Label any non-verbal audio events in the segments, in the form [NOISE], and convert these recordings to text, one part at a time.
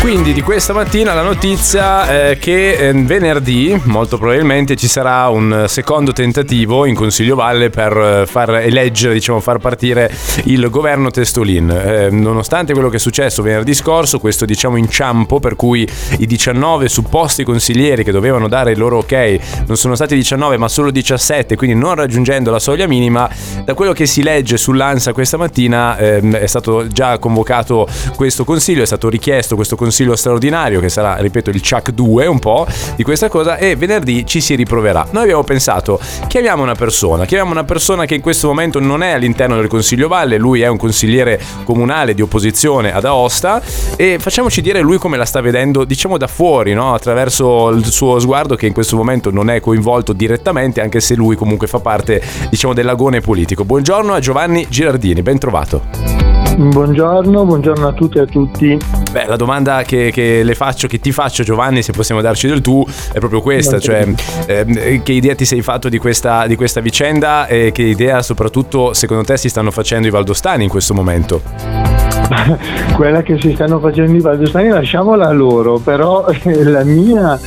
Quindi di questa mattina la notizia è che eh, venerdì molto probabilmente ci sarà un secondo tentativo in Consiglio Valle per eh, far eleggere, diciamo far partire il governo Testolin. Eh, nonostante quello che è successo venerdì scorso, questo diciamo inciampo per cui i 19 supposti consiglieri che dovevano dare il loro ok non sono stati 19 ma solo 17, quindi non raggiungendo la soglia minima, da quello che si legge sull'ANSA questa mattina eh, è stato già convocato questo consiglio, è stato richiesto questo consiglio consiglio straordinario che sarà, ripeto, il Chuck 2 un po' di questa cosa e venerdì ci si riproverà. Noi abbiamo pensato, chiamiamo una persona, chiamiamo una persona che in questo momento non è all'interno del Consiglio Valle, lui è un consigliere comunale di opposizione ad Aosta e facciamoci dire lui come la sta vedendo, diciamo da fuori, no? attraverso il suo sguardo che in questo momento non è coinvolto direttamente, anche se lui comunque fa parte, diciamo, dell'agone politico. Buongiorno a Giovanni Girardini, ben trovato. Buongiorno, buongiorno a tutti e a tutti. Beh, la domanda che, che, le faccio, che ti faccio Giovanni, se possiamo darci del tu, è proprio questa, cioè eh, che idea ti sei fatto di questa, di questa vicenda e che idea soprattutto secondo te si stanno facendo i valdostani in questo momento? [LAUGHS] Quella che si stanno facendo i valdostani lasciamola loro, però la mia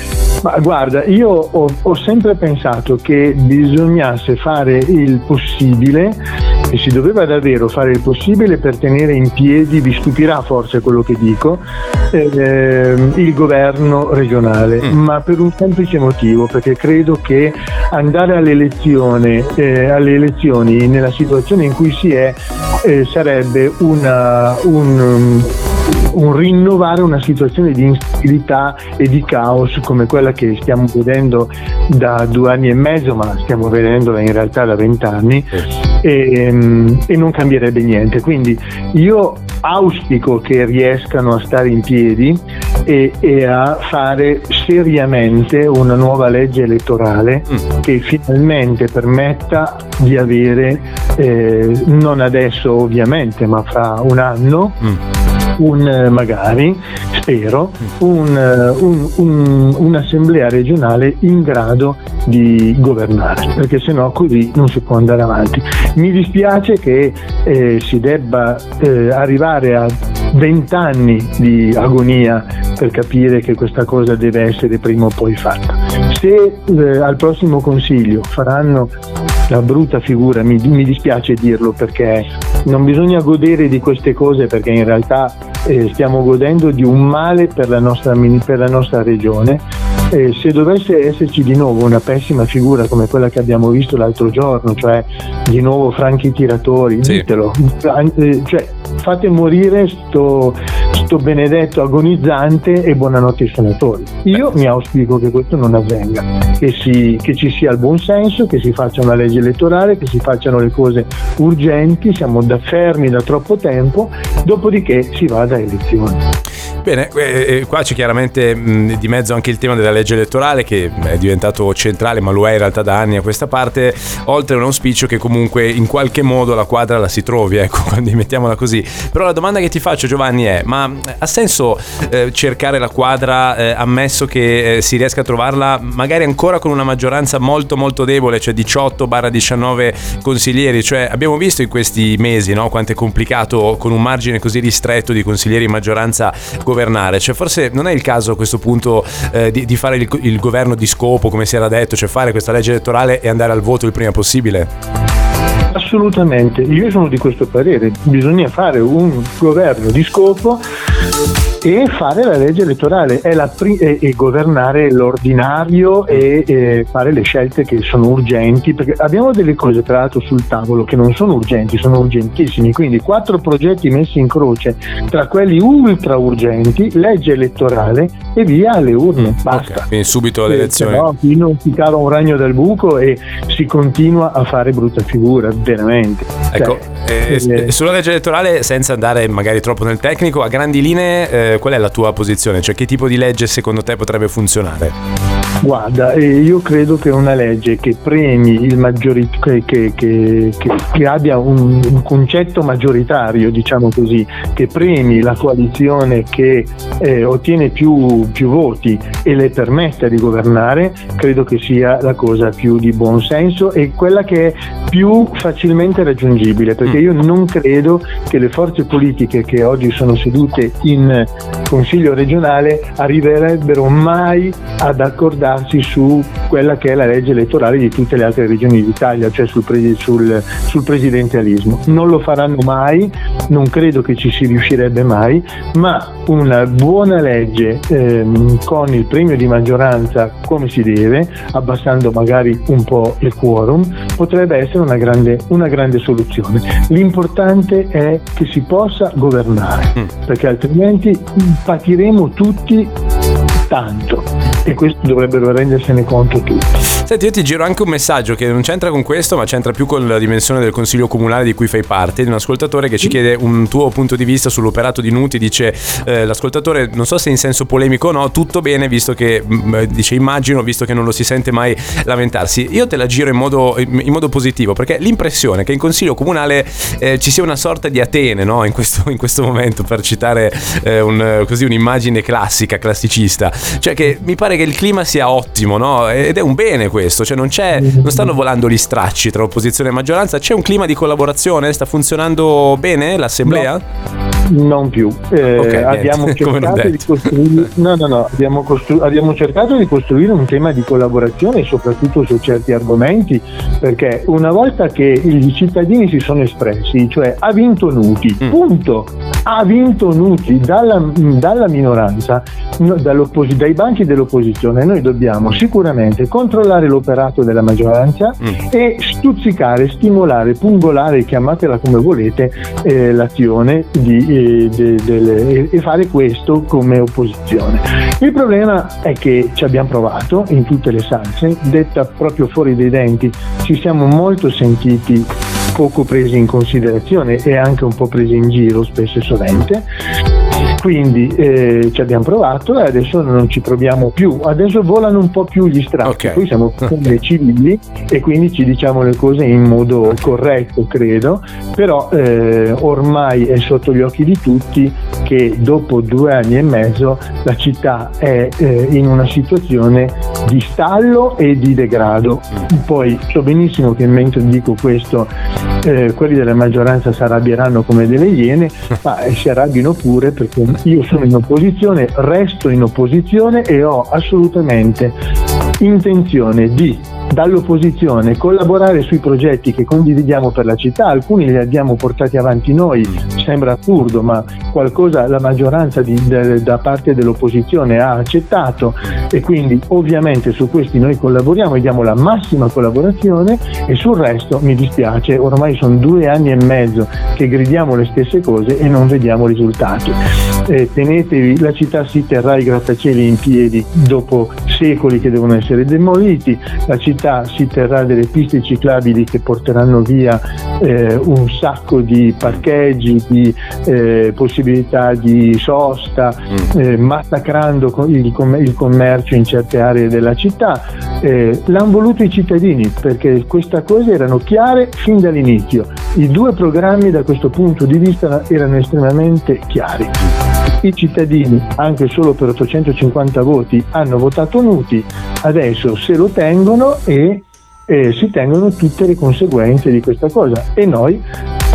ma guarda, io ho, ho, sempre pensato che bisognasse fare il possibile e si doveva davvero fare il possibile per tenere in piedi, vi stupirà forse quello che dico, eh, il governo regionale, mm. ma per un semplice motivo, perché credo che andare alle elezioni, eh, alle elezioni nella situazione in cui si è eh, sarebbe una, un un rinnovare una situazione di instabilità e di caos come quella che stiamo vedendo da due anni e mezzo, ma stiamo vedendo in realtà da vent'anni e, ehm, e non cambierebbe niente. Quindi io auspico che riescano a stare in piedi e, e, a fare seriamente una nuova legge elettorale mm. che finalmente permetta di avere, eh, non adesso ovviamente, ma fra un anno, mm un, magari, spero, un, un, un, un'assemblea regionale in grado di governare, perché sennò così non si può andare avanti. Mi dispiace che eh, si debba eh, arrivare a vent'anni di agonia per capire che questa cosa deve essere prima o poi fatta. Se eh, al prossimo consiglio faranno la brutta figura, mi, mi dispiace dirlo perché non bisogna godere di queste cose perché in realtà eh, stiamo godendo di un male per la nostra, per la nostra regione. Eh, se dovesse esserci di nuovo una pessima figura come quella che abbiamo visto l'altro giorno, cioè di nuovo franchi tiratori, sì. ditelo, eh, cioè, fate morire sto, sto benedetto agonizzante e buonanotte ai senatori. Io mi auspico che questo non avvenga, che, si, che ci sia il buon senso, che si faccia una legge elettorale, che si facciano le cose urgenti, siamo da fermi da troppo tempo, dopodiché si vada a elezioni. Bene, eh, eh, qua c'è chiaramente di mezzo anche il tema della legge elettorale che è diventato centrale, ma lo è in realtà da anni a questa parte, oltre a un auspicio che comunque in qualche modo la quadra la si trovi, ecco, [LAUGHS] quindi mettiamola così. Però la domanda che ti faccio Giovanni è, ma ha senso eh, cercare la quadra ammesso che si riesca a trovarla magari ancora con una maggioranza molto molto debole, cioè 18-19 consiglieri, cioè abbiamo visto in questi mesi no, quanto è complicato con un margine così ristretto di consiglieri in maggioranza governare. Cioè, forse non è il caso a questo punto eh, di, di, fare il, il governo di scopo, come si era detto, cioè fare questa legge elettorale e andare al voto il prima possibile? Assolutamente, io sono di questo parere, bisogna fare un governo di scopo e fare la legge elettorale pri- e, e, governare l'ordinario e, e, fare le scelte che sono urgenti, perché abbiamo delle cose tra l'altro sul tavolo che non sono urgenti, sono urgentissimi, quindi quattro progetti messi in croce, tra quelli ultra urgenti, legge elettorale e via alle urne, mm, basta. Okay. Quindi subito alle elezioni. No, qui non si cava un ragno dal buco e si continua a fare brutta figura, veramente. Ecco, cioè, eh, eh, sulla legge elettorale, senza andare magari troppo nel tecnico, a grandi linee... Eh, qual è la tua posizione? Cioè che tipo di legge secondo te potrebbe funzionare? Guarda, io credo che una legge che premi il maggiorit- che, che, che, che abbia un, un, concetto maggioritario, diciamo così, che premi la coalizione che eh, ottiene più, più, voti e le permetta di governare, credo che sia la cosa più di buon senso e quella che è più facilmente raggiungibile, perché io non credo che le forze politiche che oggi sono sedute in Consiglio regionale arriverebbero mai ad accordarsi su quella che è la legge elettorale di tutte le altre regioni d'Italia, cioè sul, pre- sul, sul presidenzialismo. Non lo faranno mai, non credo che ci si riuscirebbe mai, ma una buona legge ehm, con il premio di maggioranza come si deve, abbassando magari un po' il quorum, potrebbe essere una grande, una grande soluzione. L'importante è che si possa governare, mm. perché altrimenti patiremo tutti tanto e questo dovrebbero rendersene conto tutti. Senti, io ti giro anche un messaggio che non c'entra con questo, ma c'entra più con la dimensione del consiglio comunale di cui fai parte, di un ascoltatore che ci chiede un tuo punto di vista sull'operato di Nuti. Dice eh, l'ascoltatore, non so se in senso polemico o no, tutto bene, visto che mh, mm, dice immagino, visto che non lo si sente mai lamentarsi. Io te la giro in modo, in modo positivo, perché l'impressione che in consiglio comunale eh, ci sia una sorta di Atene, no? In questo, in questo momento, per citare eh, un, così un'immagine classica, classicista. Cioè che mi pare che il clima sia ottimo, no? Ed è un bene questo, cioè non, non stanno volando gli stracci tra opposizione e maggioranza, c'è un clima di collaborazione, sta funzionando bene l'assemblea? No. Non più. Eh, okay, abbiamo, [LAUGHS] cercato di costruire, [LAUGHS] no, no, no, abbiamo, costru- abbiamo, cercato di costruire un tema di collaborazione soprattutto su certi argomenti perché una volta che i cittadini si sono espressi, cioè ha vinto Nuti, mm. punto, ha vinto Nuti dalla, dalla minoranza, no, dai banchi dell'opposizione, noi dobbiamo sicuramente controllare l'operato della maggioranza mm. e stuzzicare, stimolare, pungolare, chiamatela come volete, eh, l'azione di e, de, de, e, fare questo come opposizione. Il problema è che ci abbiamo provato in tutte le salse, detta proprio fuori dai denti, ci siamo molto sentiti poco presi in considerazione e anche un po' presi in giro spesso e sovente quindi eh, ci abbiamo provato e adesso non ci proviamo più. Adesso volano un po' più gli strati, okay. poi siamo [LAUGHS] come civili e quindi ci diciamo le cose in modo corretto, credo, però eh, ormai è sotto gli occhi di tutti che dopo due anni e mezzo la città è eh, in una situazione di stallo e di degrado. Poi so benissimo che mentre dico questo eh, quelli della maggioranza si arrabbieranno come delle iene, ma [LAUGHS] si arrabbino pure perché io sono in opposizione, resto in opposizione e ho assolutamente intenzione di dall'opposizione collaborare sui progetti che condividiamo per la città, alcuni li abbiamo portati avanti noi, sembra assurdo, ma qualcosa la maggioranza di, de, da parte dell'opposizione ha accettato e quindi ovviamente su questi noi collaboriamo e diamo la massima collaborazione e sul resto mi dispiace, ormai sono due anni e mezzo che gridiamo le stesse cose e non vediamo risultati. Eh, tenetevi, la città si terrà i grattacieli in piedi dopo secoli che devono essere demoliti, la città si terrà delle piste ciclabili che porteranno via eh, un sacco di parcheggi, di eh, possibilità di sosta, mm. eh, massacrando il, il, commercio in certe aree della città. Eh, l'hanno voluto i cittadini perché queste cose erano chiare fin dall'inizio. I due programmi da questo punto di vista erano estremamente chiari i cittadini, anche solo per 850 voti, hanno votato Nuti, adesso se lo tengono e eh, si tengono tutte le conseguenze di questa cosa. E noi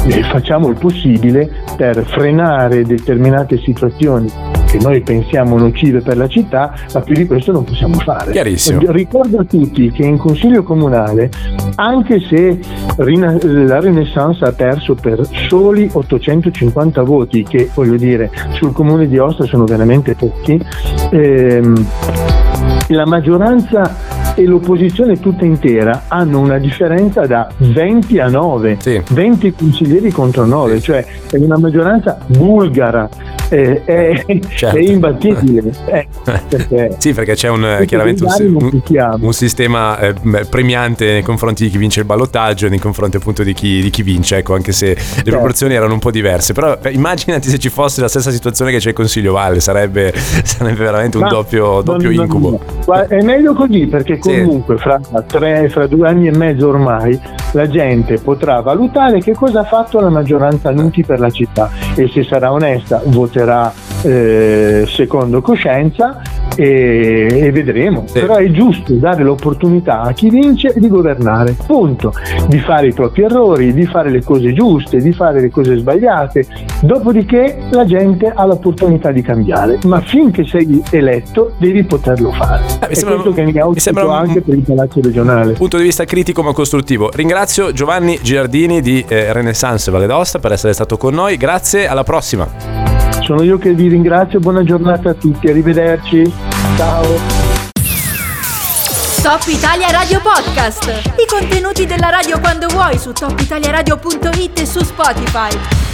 eh, facciamo il possibile per frenare determinate situazioni che noi pensiamo nocive per la città, ma più di questo non possiamo fare. Ricordo a tutti che in Consiglio Comunale, anche se la Renaissance ha perso per soli 850 voti, che voglio dire sul Comune di Ostia sono veramente pochi, ehm, la maggioranza e l'opposizione tutta intera hanno una differenza da 20 a 9, sì. 20 consiglieri contro 9, cioè è una maggioranza bulgara è, è, certo. è imbattibile. [LAUGHS] Eh, perché, sì, perché c'è un, perché chiaramente un, un, un, sistema eh, premiante nei confronti di chi vince il ballottaggio e nei confronti appunto di chi, di chi vince, ecco, anche se le certo. proporzioni erano un po' diverse. Però eh, immaginati se ci fosse la stessa situazione che c'è il Consiglio Valle, sarebbe, [LAUGHS] sarebbe veramente un Ma, doppio, doppio incubo. È meglio così perché comunque fra, tre, fra due anni e mezzo ormai la gente potrà valutare che cosa ha fatto la maggioranza Nuti per la città e se sarà onesta voterà eh, secondo coscienza e, e vedremo. Sì. Però è giusto dare l'opportunità a chi vince di governare, punto, di fare i propri errori, di fare le cose giuste, di fare le cose sbagliate, dopodiché la gente ha l'opportunità di cambiare, ma finché sei eletto devi poterlo fare. Eh, mi sembra, questo che mi auspico un, anche per il Palazzo regionale. Punto di vista critico ma costruttivo. Ringrazio Giovanni Girardini di eh, Renaissance Valle d'Aosta per essere stato con noi, grazie, alla prossima. Sono io che vi ringrazio, buona giornata a tutti, arrivederci, ciao. Top Italia Radio Podcast. I contenuti della radio quando vuoi su topitaliaradio.it e su Spotify.